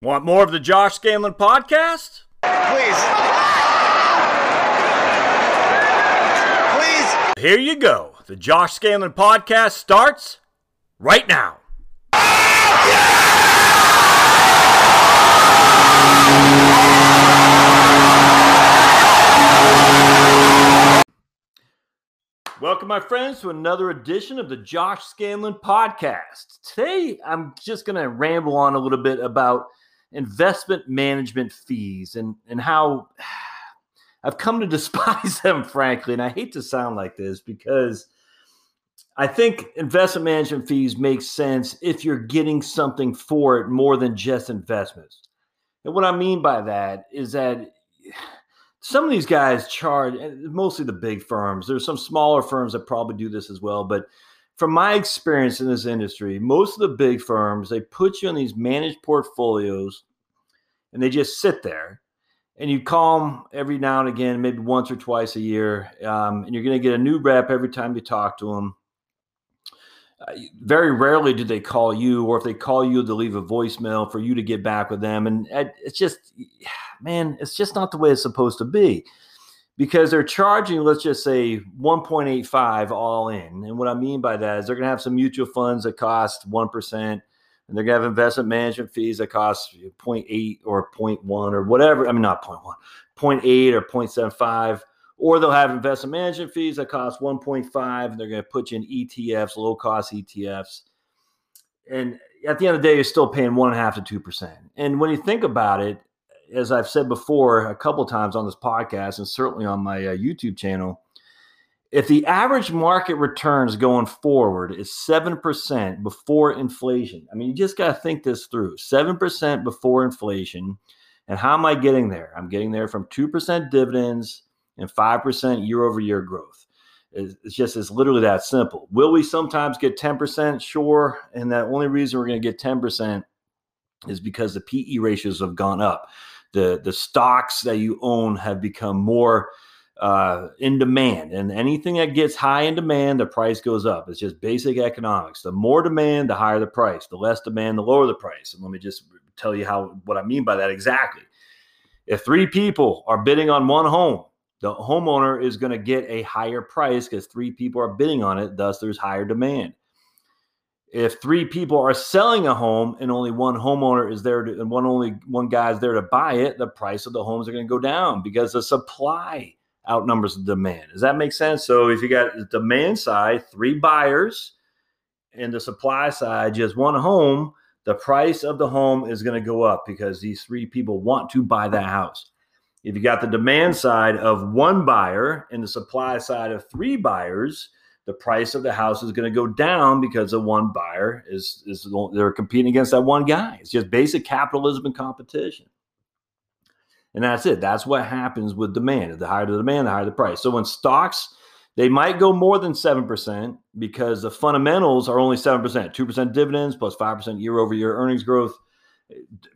Want more of the Josh Scandlen podcast? Please. Please. Here you go. The Josh Scandlen podcast starts right now. Welcome, my friends, to another edition of the Josh Scandlen podcast. Today, I'm just going to ramble on a little bit about investment management fees and, and how I've come to despise them, frankly. And I hate to sound like this because I think investment management fees make sense if you're getting something for it more than just investments. And what I mean by that is that some of these guys charge eh, mostly the big firms. There's some smaller firms that probably do this as well, but from my experience in this industry, most of the big firms they put you on these managed portfolios, and they just sit there. And you call them every now and again, maybe once or twice a year, um, and you're going to get a new rep every time you talk to them. Uh, very rarely do they call you, or if they call you, they'll leave a voicemail for you to get back with them. And it's just, man, it's just not the way it's supposed to be because they're charging, let's just say 1.85 all in. And what I mean by that is they're going to have some mutual funds that cost 1%, and they're going to have investment management fees that cost 0.8 or 0.1 or whatever. I mean, not 0.1, 0.8 or 0.75. Or they'll have investment management fees that cost 1.5, and they're going to put you in ETFs, low cost ETFs. And at the end of the day, you're still paying one and a half to two percent. And when you think about it, as I've said before a couple times on this podcast and certainly on my uh, YouTube channel, if the average market returns going forward is 7% before inflation, I mean, you just got to think this through 7% before inflation. And how am I getting there? I'm getting there from 2% dividends and 5% year over year growth. It's just, it's literally that simple. Will we sometimes get 10%? Sure. And the only reason we're going to get 10% is because the PE ratios have gone up the the stocks that you own have become more uh, in demand, and anything that gets high in demand, the price goes up. It's just basic economics. The more demand, the higher the price. The less demand, the lower the price. And let me just tell you how what I mean by that exactly. If three people are bidding on one home, the homeowner is going to get a higher price because three people are bidding on it. Thus, there's higher demand if three people are selling a home and only one homeowner is there to, and one only one guy is there to buy it, the price of the homes are going to go down because the supply outnumbers the demand. Does that make sense? So if you got the demand side, three buyers, and the supply side, just one home, the price of the home is going to go up because these three people want to buy that house. If you got the demand side of one buyer and the supply side of three buyers, the price of the house is going to go down because the one buyer is is they're competing against that one guy. It's just basic capitalism and competition. And that's it. That's what happens with demand. The higher the demand, the higher the price. So when stocks, they might go more than 7% because the fundamentals are only 7%, 2% dividends plus 5% year over year earnings growth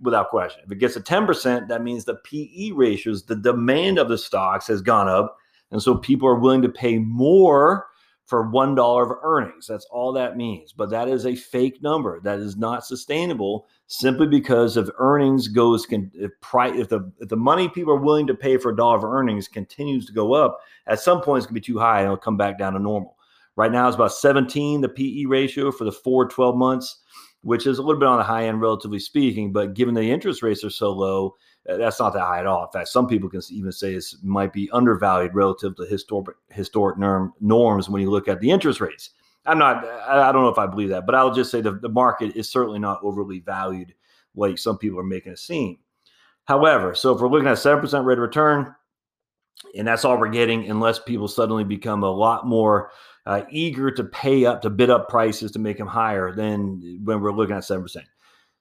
without question. If it gets to 10%, that means the PE ratios, the demand of the stocks has gone up. And so people are willing to pay more for one dollar of earnings. That's all that means. But that is a fake number. That is not sustainable simply because if earnings goes can if price if the if the money people are willing to pay for a dollar of earnings continues to go up, at some point it's gonna be too high and it'll come back down to normal. Right now it's about 17, the PE ratio for the four 12 months, which is a little bit on the high end, relatively speaking. But given the interest rates are so low, that's not that high at all. In fact, some people can even say it might be undervalued relative to historic historic norm, norms when you look at the interest rates. I'm not. I don't know if I believe that, but I'll just say the, the market is certainly not overly valued like some people are making it seem. However, so if we're looking at seven percent rate of return, and that's all we're getting, unless people suddenly become a lot more uh, eager to pay up to bid up prices to make them higher than when we're looking at seven percent.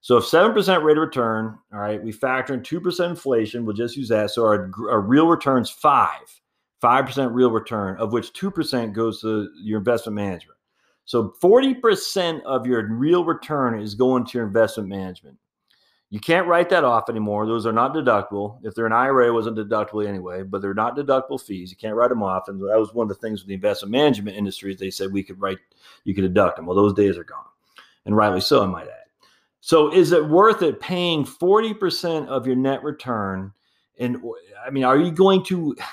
So if 7% rate of return, all right, we factor in 2% inflation, we'll just use that. So our, our real return's five, 5% real return, of which 2% goes to your investment management. So 40% of your real return is going to your investment management. You can't write that off anymore. Those are not deductible. If they're an IRA, it wasn't deductible anyway, but they're not deductible fees. You can't write them off. And that was one of the things with the investment management industry. They said we could write, you could deduct them. Well, those days are gone. And rightly so, I might add. So is it worth it paying 40% of your net return? And I mean, are you going to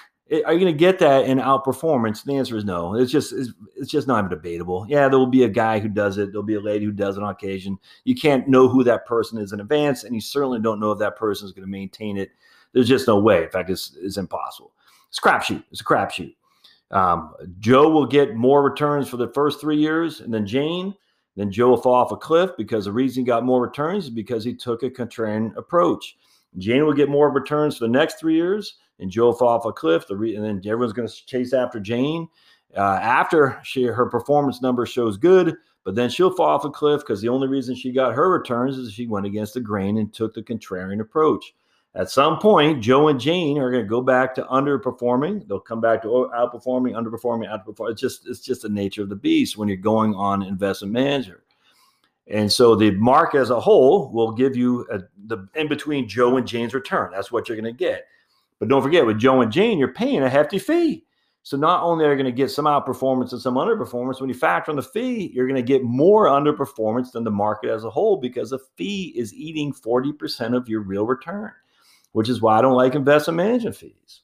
are you going to get that in outperformance? The answer is no. It's just it's, it's just not even debatable. Yeah, there will be a guy who does it. There'll be a lady who does it on occasion. You can't know who that person is in advance, and you certainly don't know if that person is going to maintain it. There's just no way. In fact, it's, it's impossible. It's a crapshoot. It's a crapshoot. Um, Joe will get more returns for the first three years, and then Jane. Then Joe will fall off a cliff because the reason he got more returns is because he took a contrarian approach. Jane will get more returns for the next three years and Joe will fall off a cliff. The re- and then everyone's going to chase after Jane. Uh, after she her performance number shows good, but then she'll fall off a cliff because the only reason she got her returns is she went against the grain and took the contrarian approach. At some point, Joe and Jane are going to go back to underperforming. They'll come back to outperforming, underperforming, outperforming. It's just it's just the nature of the beast when you're going on investment manager. And so the market as a whole will give you a, the in between Joe and Jane's return. That's what you're going to get. But don't forget, with Joe and Jane, you're paying a hefty fee. So not only are you going to get some outperformance and some underperformance, when you factor in the fee, you're going to get more underperformance than the market as a whole because the fee is eating 40% of your real return, which is why I don't like investment management fees.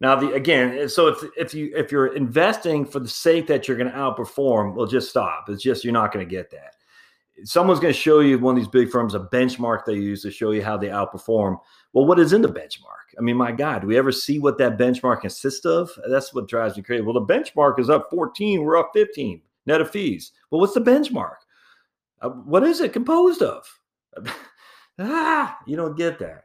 Now, the again, so if if you if you're investing for the sake that you're going to outperform, well, just stop. It's just you're not going to get that. Someone's going to show you one of these big firms a benchmark they use to show you how they outperform. Well, what is in the benchmark? I mean, my God, do we ever see what that benchmark consists of? That's what drives me crazy. Well, the benchmark is up 14, we're up 15 net of fees. Well, what's the benchmark? Uh, what is it composed of? ah, you don't get that.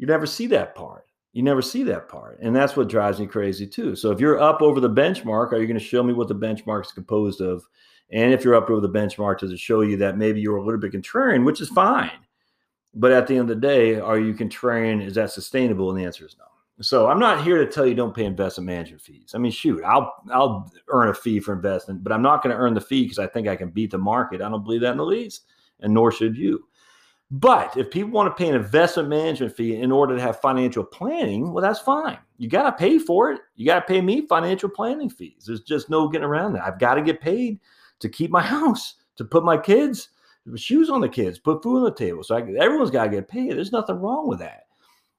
You never see that part. You never see that part. And that's what drives me crazy too. So if you're up over the benchmark, are you going to show me what the benchmark is composed of? And if you're up over the benchmark, does it show you that maybe you're a little bit contrarian, which is fine. But at the end of the day, are you contrarian? Is that sustainable? And the answer is no. So I'm not here to tell you don't pay investment management fees. I mean, shoot, I'll I'll earn a fee for investment, but I'm not going to earn the fee because I think I can beat the market. I don't believe that in the least, and nor should you. But if people want to pay an investment management fee in order to have financial planning, well, that's fine. You got to pay for it. You got to pay me financial planning fees. There's just no getting around that. I've got to get paid to keep my house, to put my kids shoes on the kids, put food on the table. So I, everyone's got to get paid. There's nothing wrong with that.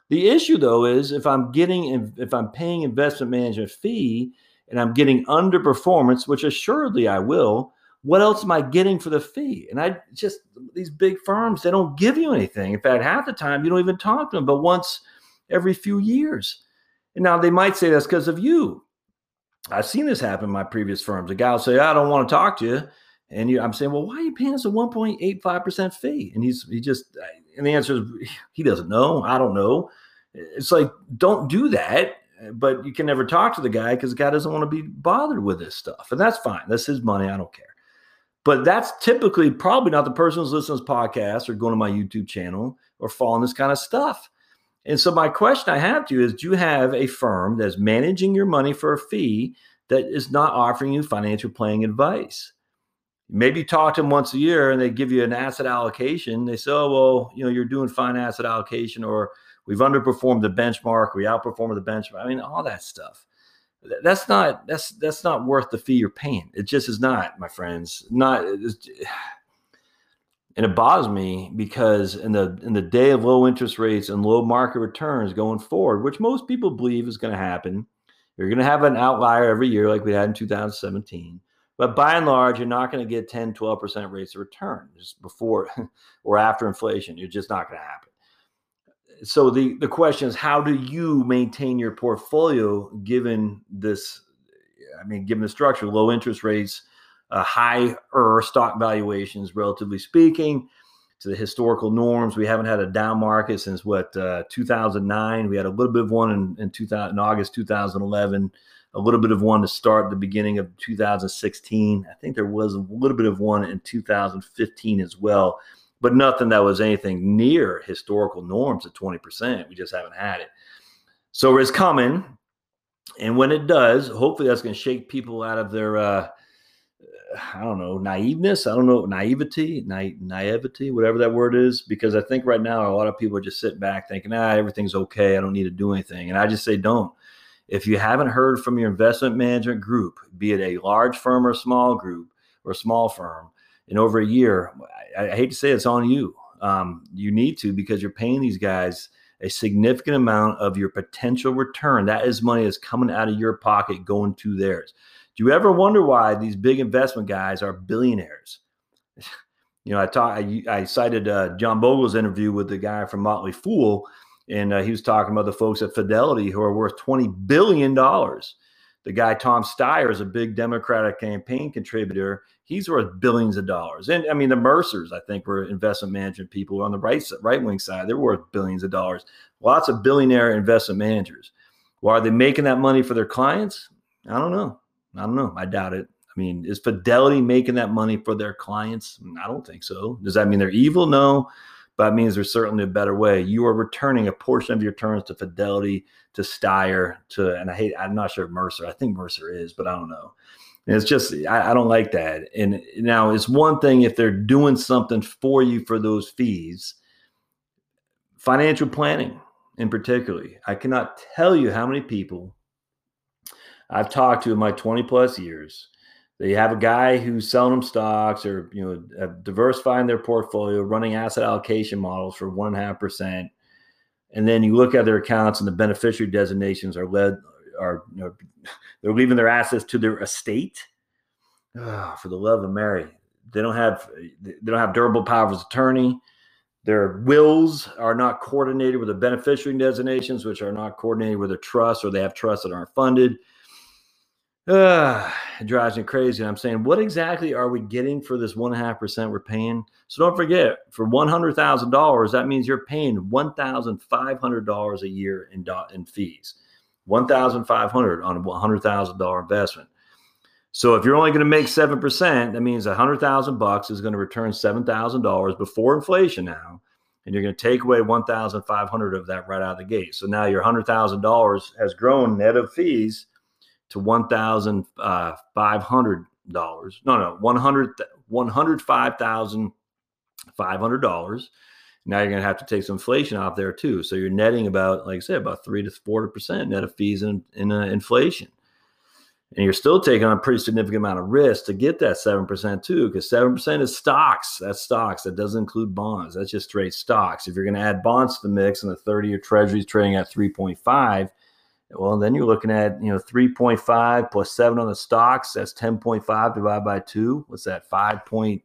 The issue though is if I'm getting if I'm paying investment management fee and I'm getting underperformance, which assuredly I will, what else am I getting for the fee? And I just these big firms, they don't give you anything. In fact, half the time you don't even talk to them, but once every few years. And now they might say that's because of you. I've seen this happen in my previous firms. A guy will say, I don't want to talk to you. And you, I'm saying, well, why are you paying us a 1.85% fee? And he's, he just, and the answer is he doesn't know. I don't know. It's like, don't do that. But you can never talk to the guy because the guy doesn't want to be bothered with this stuff. And that's fine. That's his money. I don't care. But that's typically probably not the person who's listening to this podcast or going to my YouTube channel or following this kind of stuff. And so my question I have to you is do you have a firm that's managing your money for a fee that is not offering you financial planning advice? maybe talk to them once a year and they give you an asset allocation. They say, oh, well, you know, you're doing fine asset allocation or we've underperformed the benchmark, we outperformed the benchmark. I mean, all that stuff. That's not that's that's not worth the fee you're paying. It just is not, my friends. Not and it bothers me because in the in the day of low interest rates and low market returns going forward, which most people believe is going to happen, you're going to have an outlier every year like we had in 2017 but by and large, you're not going to get 10, 12% rates of return just before or after inflation. You're just not going to happen. So the, the question is, how do you maintain your portfolio given this? I mean, given the structure, low interest rates, uh, higher stock valuations, relatively speaking, to the historical norms. We haven't had a down market since what uh, 2009. We had a little bit of one in, in, 2000, in August 2011 a little bit of one to start the beginning of 2016. I think there was a little bit of one in 2015 as well, but nothing that was anything near historical norms at 20%. We just haven't had it. So it's coming. And when it does, hopefully that's going to shake people out of their, uh, I don't know, naiveness. I don't know, naivety, na- naivety, whatever that word is. Because I think right now a lot of people are just sitting back thinking, ah, everything's okay. I don't need to do anything. And I just say, don't if you haven't heard from your investment management group, be it a large firm or small group or small firm, in over a year, I, I hate to say it's on you. Um, you need to because you're paying these guys a significant amount of your potential return. That is money that's coming out of your pocket going to theirs. Do you ever wonder why these big investment guys are billionaires? you know, I talked, I, I cited uh, John Bogle's interview with the guy from Motley Fool, and uh, he was talking about the folks at Fidelity who are worth twenty billion dollars. The guy Tom Steyer is a big Democratic campaign contributor. He's worth billions of dollars. And I mean, the Mercers, I think, were investment management people on the right right wing side. They're worth billions of dollars. Lots of billionaire investment managers. Well, are they making that money for their clients? I don't know. I don't know. I doubt it. I mean, is Fidelity making that money for their clients? I don't think so. Does that mean they're evil? No, but it means there's certainly a better way. You are returning a portion of your returns to Fidelity, to Steyer, to, and I hate, I'm not sure Mercer. I think Mercer is, but I don't know. And it's just, I, I don't like that. And now it's one thing if they're doing something for you for those fees, financial planning in particularly. I cannot tell you how many people I've talked to in my 20 plus years. They have a guy who's selling them stocks or you know diversifying their portfolio, running asset allocation models for one and a half percent, and then you look at their accounts and the beneficiary designations are led are you know, they're leaving their assets to their estate. Oh, for the love of Mary, they don't have they don't have durable powers of attorney. Their wills are not coordinated with the beneficiary designations, which are not coordinated with their trust, or they have trusts that aren't funded. Uh, it drives me crazy. I'm saying, what exactly are we getting for this one and a half percent we're paying? So don't forget, for one hundred thousand dollars, that means you're paying one thousand five hundred dollars a year in dot in fees. One thousand five hundred on a one hundred thousand dollar investment. So if you're only going to make seven percent, that means a hundred thousand bucks is going to return seven thousand dollars before inflation now, and you're going to take away one thousand five hundred of that right out of the gate. So now your hundred thousand dollars has grown net of fees to one thousand uh, five hundred dollars. No, no, one hundred one hundred five thousand five hundred dollars. Now you're going to have to take some inflation out there too. So you're netting about, like I said, about three to four percent net of fees in, in uh, inflation, and you're still taking on a pretty significant amount of risk to get that seven percent too, because seven percent is stocks. That's stocks. That doesn't include bonds. That's just straight stocks. If you're going to add bonds to the mix, and the 30-year Treasury is trading at 3.5 well, then you're looking at, you know, 3.5 plus seven on the stocks. That's 10.5 divided by two. What's that? 5 point,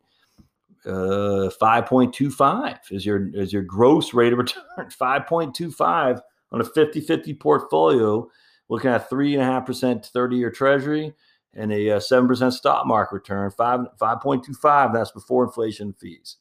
uh, 5.25 is your, is your gross rate of return. 5.25 on a 50 50 portfolio, looking at 3.5% 30 year treasury and a uh, 7% stock market return, 5, 5.25. That's before inflation fees.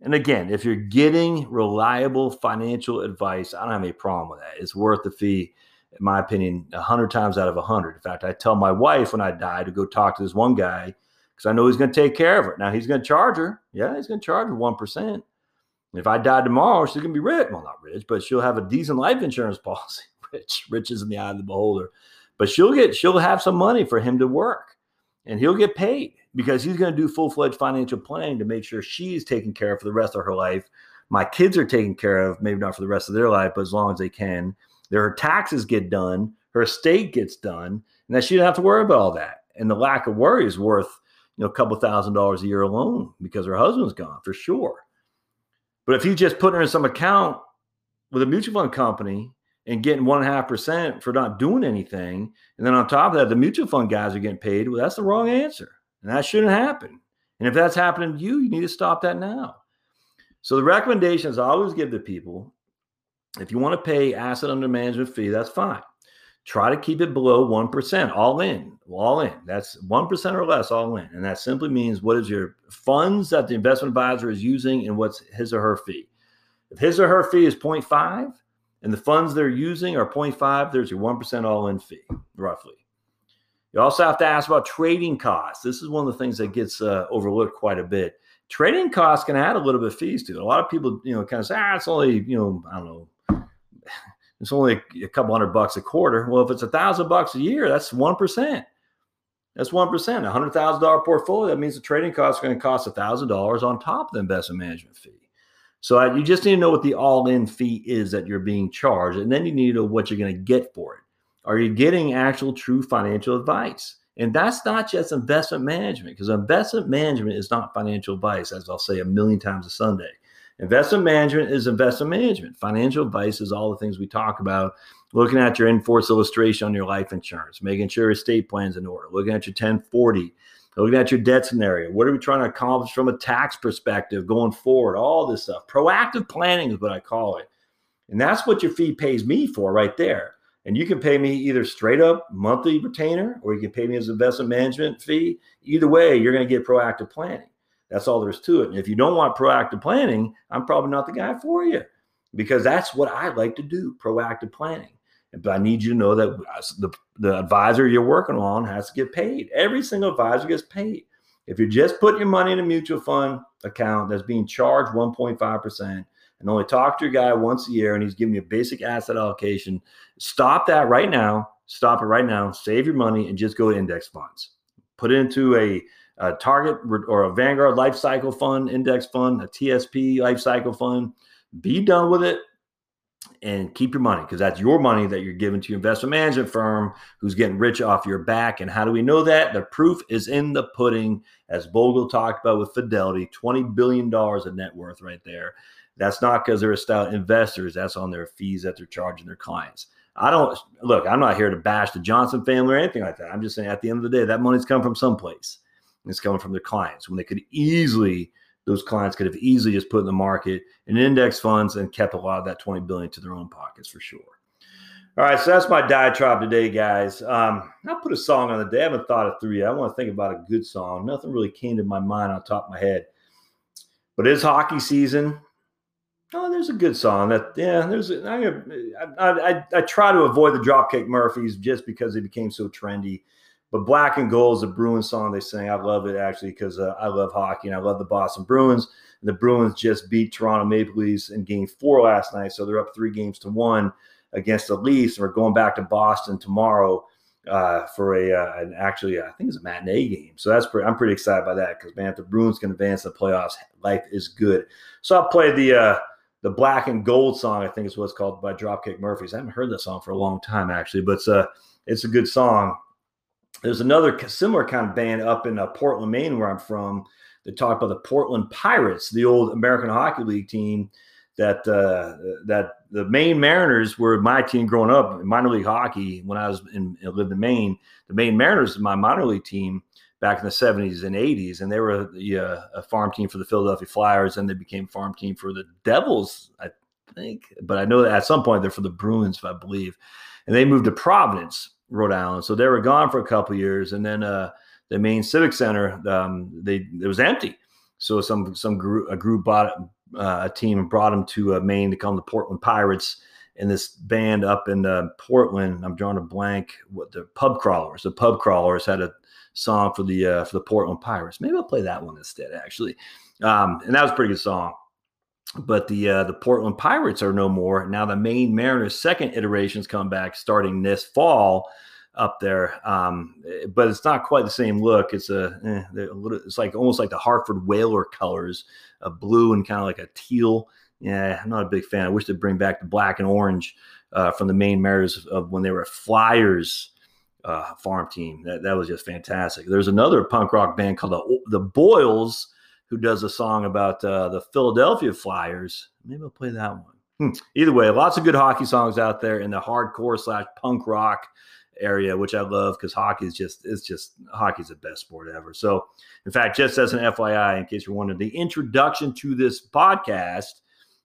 And again, if you're getting reliable financial advice, I don't have any problem with that. It's worth the fee in my opinion, a hundred times out of a hundred. In fact, I tell my wife when I die to go talk to this one guy because I know he's going to take care of her. Now he's going to charge her. Yeah, he's going to charge her one percent. If I die tomorrow, she's going to be rich. Well, not rich, but she'll have a decent life insurance policy. Rich, rich is in the eye of the beholder. But she'll get, she'll have some money for him to work, and he'll get paid because he's going to do full fledged financial planning to make sure she's taken care of for the rest of her life. My kids are taken care of, maybe not for the rest of their life, but as long as they can her taxes get done, her estate gets done, and that she didn't have to worry about all that. And the lack of worry is worth, you know, a couple thousand dollars a year alone because her husband's gone for sure. But if you just put her in some account with a mutual fund company and getting one and a half percent for not doing anything, and then on top of that, the mutual fund guys are getting paid, well, that's the wrong answer. And that shouldn't happen. And if that's happening to you, you need to stop that now. So the recommendations I always give to people if you want to pay asset under management fee, that's fine. Try to keep it below 1%, all in, all in. That's 1% or less, all in. And that simply means what is your funds that the investment advisor is using and what's his or her fee. If his or her fee is 0.5 and the funds they're using are 0.5, there's your 1% all in fee, roughly. You also have to ask about trading costs. This is one of the things that gets uh, overlooked quite a bit. Trading costs can add a little bit of fees to it. A lot of people, you know, kind of say, ah, it's only, you know, I don't know, it's only a couple hundred bucks a quarter. Well, if it's a thousand bucks a year, that's one percent. That's one percent. A hundred thousand dollar portfolio. That means the trading cost is going to cost a thousand dollars on top of the investment management fee. So you just need to know what the all-in fee is that you're being charged, and then you need to know what you're going to get for it. Are you getting actual, true financial advice? And that's not just investment management, because investment management is not financial advice, as I'll say a million times a Sunday. Investment management is investment management. Financial advice is all the things we talk about. Looking at your in-force illustration on your life insurance, making sure your estate plan's in order, looking at your 1040, looking at your debt scenario. What are we trying to accomplish from a tax perspective going forward? All this stuff. Proactive planning is what I call it. And that's what your fee pays me for right there. And you can pay me either straight up monthly retainer or you can pay me as investment management fee. Either way, you're going to get proactive planning. That's all there is to it. And if you don't want proactive planning, I'm probably not the guy for you because that's what I like to do proactive planning. But I need you to know that the, the advisor you're working on has to get paid. Every single advisor gets paid. If you're just putting your money in a mutual fund account that's being charged 1.5%, and only talk to your guy once a year and he's giving you a basic asset allocation, stop that right now. Stop it right now. Save your money and just go to index funds. Put it into a, a Target or a Vanguard Life Cycle Fund, index fund, a TSP Life Cycle Fund. Be done with it and keep your money because that's your money that you're giving to your investment management firm who's getting rich off your back. And how do we know that? The proof is in the pudding, as Bogle talked about with Fidelity, $20 billion of net worth right there. That's not because they're a stout investors. That's on their fees that they're charging their clients. I don't look, I'm not here to bash the Johnson family or anything like that. I'm just saying at the end of the day, that money's come from someplace. It's coming from their clients when they could easily, those clients could have easily just put in the market in index funds and kept a lot of that 20 billion to their own pockets for sure. All right, so that's my diatribe today, guys. Um, I'll put a song on the day. I haven't thought it through yet. I want to think about a good song. Nothing really came to my mind on top of my head. But it's hockey season. Oh, there's a good song. That yeah, there's. A, I, I, I, I try to avoid the Dropkick Murphys just because they became so trendy. But Black and Gold is a Bruins song they sing. I love it actually because uh, I love hockey and I love the Boston Bruins. And the Bruins just beat Toronto Maple Leafs in Game Four last night, so they're up three games to one against the Leafs. And we're going back to Boston tomorrow uh, for a uh, an actually I think it's a matinee game. So that's pretty. I'm pretty excited by that because man, if the Bruins can advance the playoffs, life is good. So I'll play the. Uh, the Black and Gold song, I think is what's called by Dropkick Murphys. I haven't heard that song for a long time actually, but it's a it's a good song. There's another similar kind of band up in uh, Portland, Maine, where I'm from. That talk about the Portland Pirates, the old American Hockey League team. That uh, that the Maine Mariners were my team growing up in minor league hockey when I was in lived in Maine. The Maine Mariners my minor league team back in the 70s and 80s, and they were uh, a farm team for the Philadelphia Flyers, and they became farm team for the Devils, I think. But I know that at some point they're for the Bruins, if I believe. And they moved to Providence, Rhode Island. So they were gone for a couple years, and then uh, the Maine Civic Center, um, they it was empty. So some some group a group bought uh, a team and brought them to uh, Maine to come the Portland Pirates. And this band up in uh, Portland, I'm drawing a blank. What the Pub Crawlers? The Pub Crawlers had a song for the uh, for the Portland Pirates. Maybe I'll play that one instead, actually. Um, and that was a pretty good song. But the uh, the Portland Pirates are no more now. The Maine Mariners' second iterations come back starting this fall up there, um, but it's not quite the same look. It's a, eh, a little, it's like almost like the Hartford Whaler colors, a blue and kind of like a teal. Yeah, I'm not a big fan. I wish they'd bring back the black and orange uh, from the Maine Mariners of when they were Flyers uh, farm team. That, that was just fantastic. There's another punk rock band called the, the Boyles who does a song about uh, the Philadelphia Flyers. Maybe I'll play that one. Hmm. Either way, lots of good hockey songs out there in the hardcore slash punk rock area, which I love because hockey is just it's just hockey's the best sport ever. So, in fact, just as an FYI, in case you're wondering, the introduction to this podcast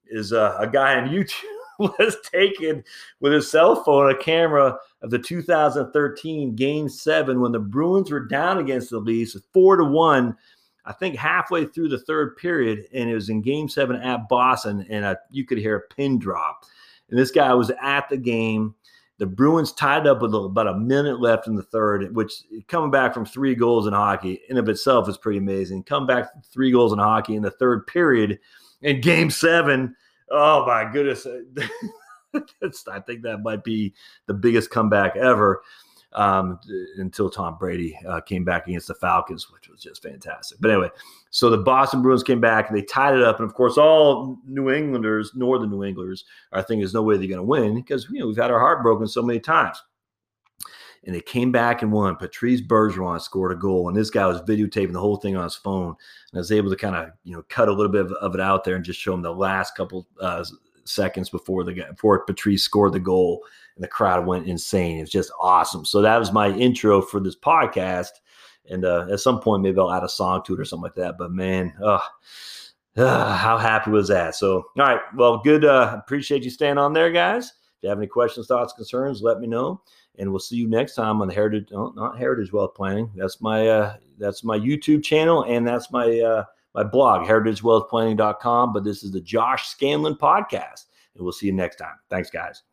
is uh, a guy on YouTube was taken with his cell phone, a camera of the 2013 Game Seven when the Bruins were down against the Leafs, four to one. I think halfway through the third period, and it was in Game Seven at Boston, and a, you could hear a pin drop. And this guy was at the game. The Bruins tied up with about a minute left in the third, which coming back from three goals in hockey in of itself is pretty amazing. Come back three goals in hockey in the third period in Game Seven Oh my goodness. I think that might be the biggest comeback ever um, until Tom Brady uh, came back against the Falcons, which was just fantastic. But anyway, so the Boston Bruins came back and they tied it up. And of course, all New Englanders, Northern New Englanders, are thinking there's no way they're going to win because you know we've had our heart broken so many times. and they came back and won. Patrice Bergeron scored a goal, and this guy was videotaping the whole thing on his phone, and I was able to kind of you know cut a little bit of, of, it out there and just show him the last couple uh, seconds before the before Patrice scored the goal, and the crowd went insane. It's just awesome. So that was my intro for this podcast, and uh, at some point maybe I'll add a song to it or something like that. But man, uh, uh, how happy was that? So all right, well, good. Uh, appreciate you staying on there, guys. If you have any questions, thoughts, concerns, let me know and we'll see you next time on the Heritage, oh, not Heritage Wealth Planning. That's my uh, that's my YouTube channel and that's my uh, my blog, heritagewealthplanning.com. But this is the Josh Scandlen podcast, and we'll see you next time. Thanks, guys.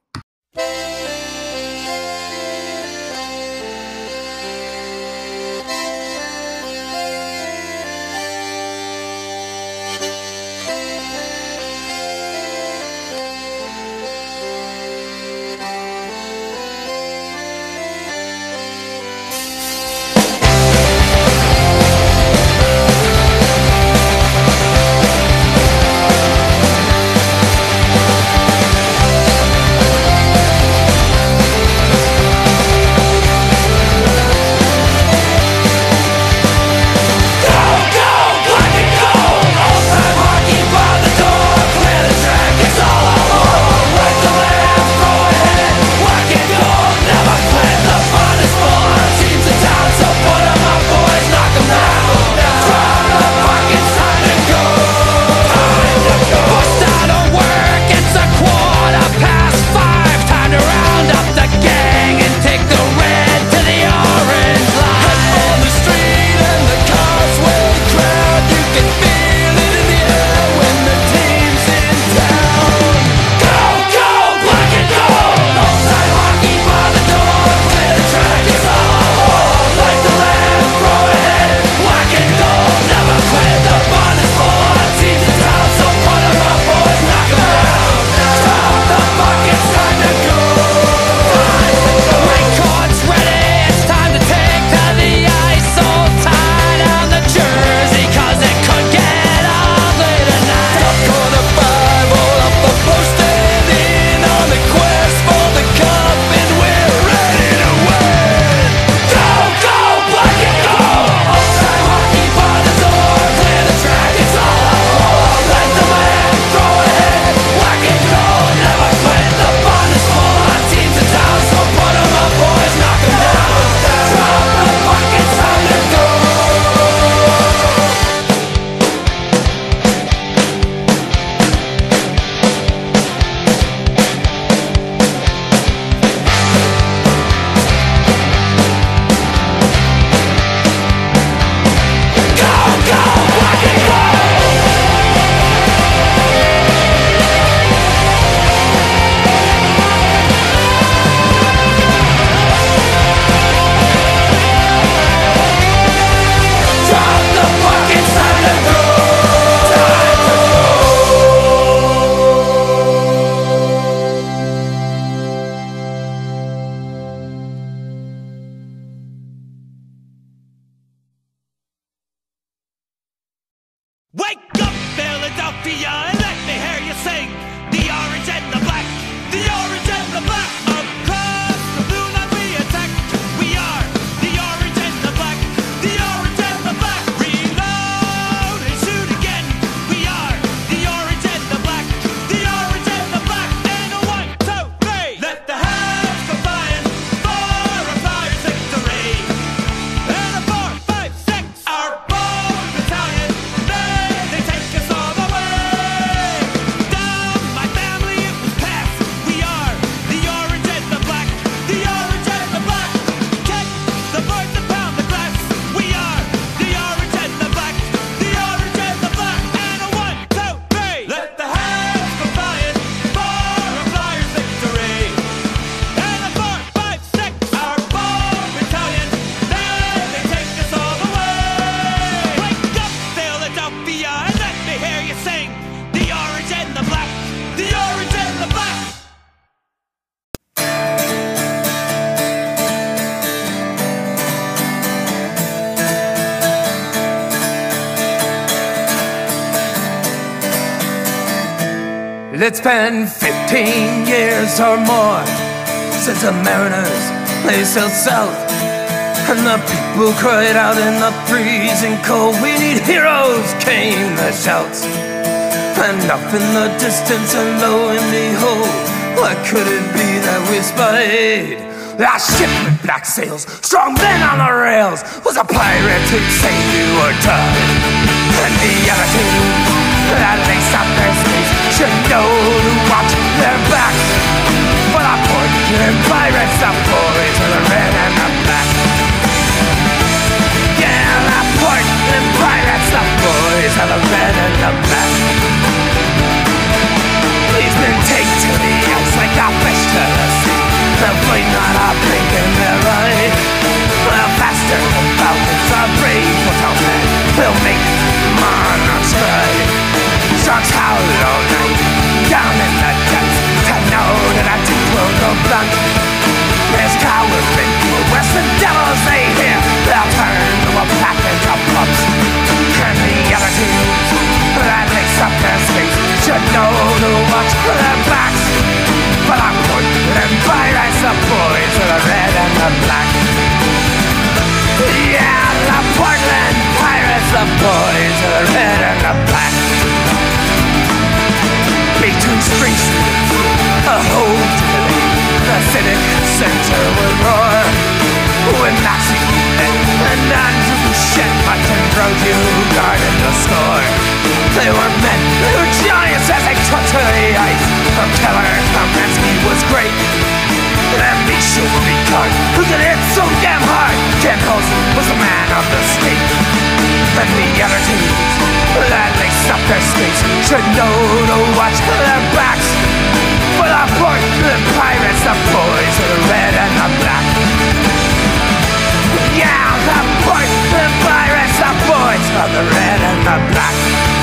It's been 15 years or more since the Mariners they sailed south. And the people cried out in the freezing cold, We need heroes, came the shouts. And up in the distance, and lo and behold, what could it be that we spied? Ship with black sails, strong men on the rails, was a pirate who'd save you or die. And the other two that laced up their sleeves should know to watch their backs. But our port and pirates, the boys are the red and the black. Yeah, the port and pirates, the boys are the red and the black. These men take to the ice like a fish to the sea. They'll bleed not a blink in their eye. Well, faster than falcons are brave without men. They'll make monarchs cry. Sharks howl all night down in the depths to know that our teeth will go blunt. There's cowards in the devils they hear. They'll turn to a package of pups. And the other teams that lace up their skates should know to watch for their backs. But I'm Portland pirates, the boys are the red and the black. Yeah, the Portland pirates, the boys are the red and the black. Between Spring Street, a hold to believe, the civic center will roar. When Nazi and Andrew Shed Martin Brodew guarded the score. They were men, they were giants as they took to the ice. The killer Kamenski was great. And Misha Ricard, who could hit so damn hard. Ken Holst was the man of the state. And the other that laced up their should know to watch their backs. For the port, the pirates, the boys, the red and the black. Yeah, the port, the pirates, the boys, the red and the black.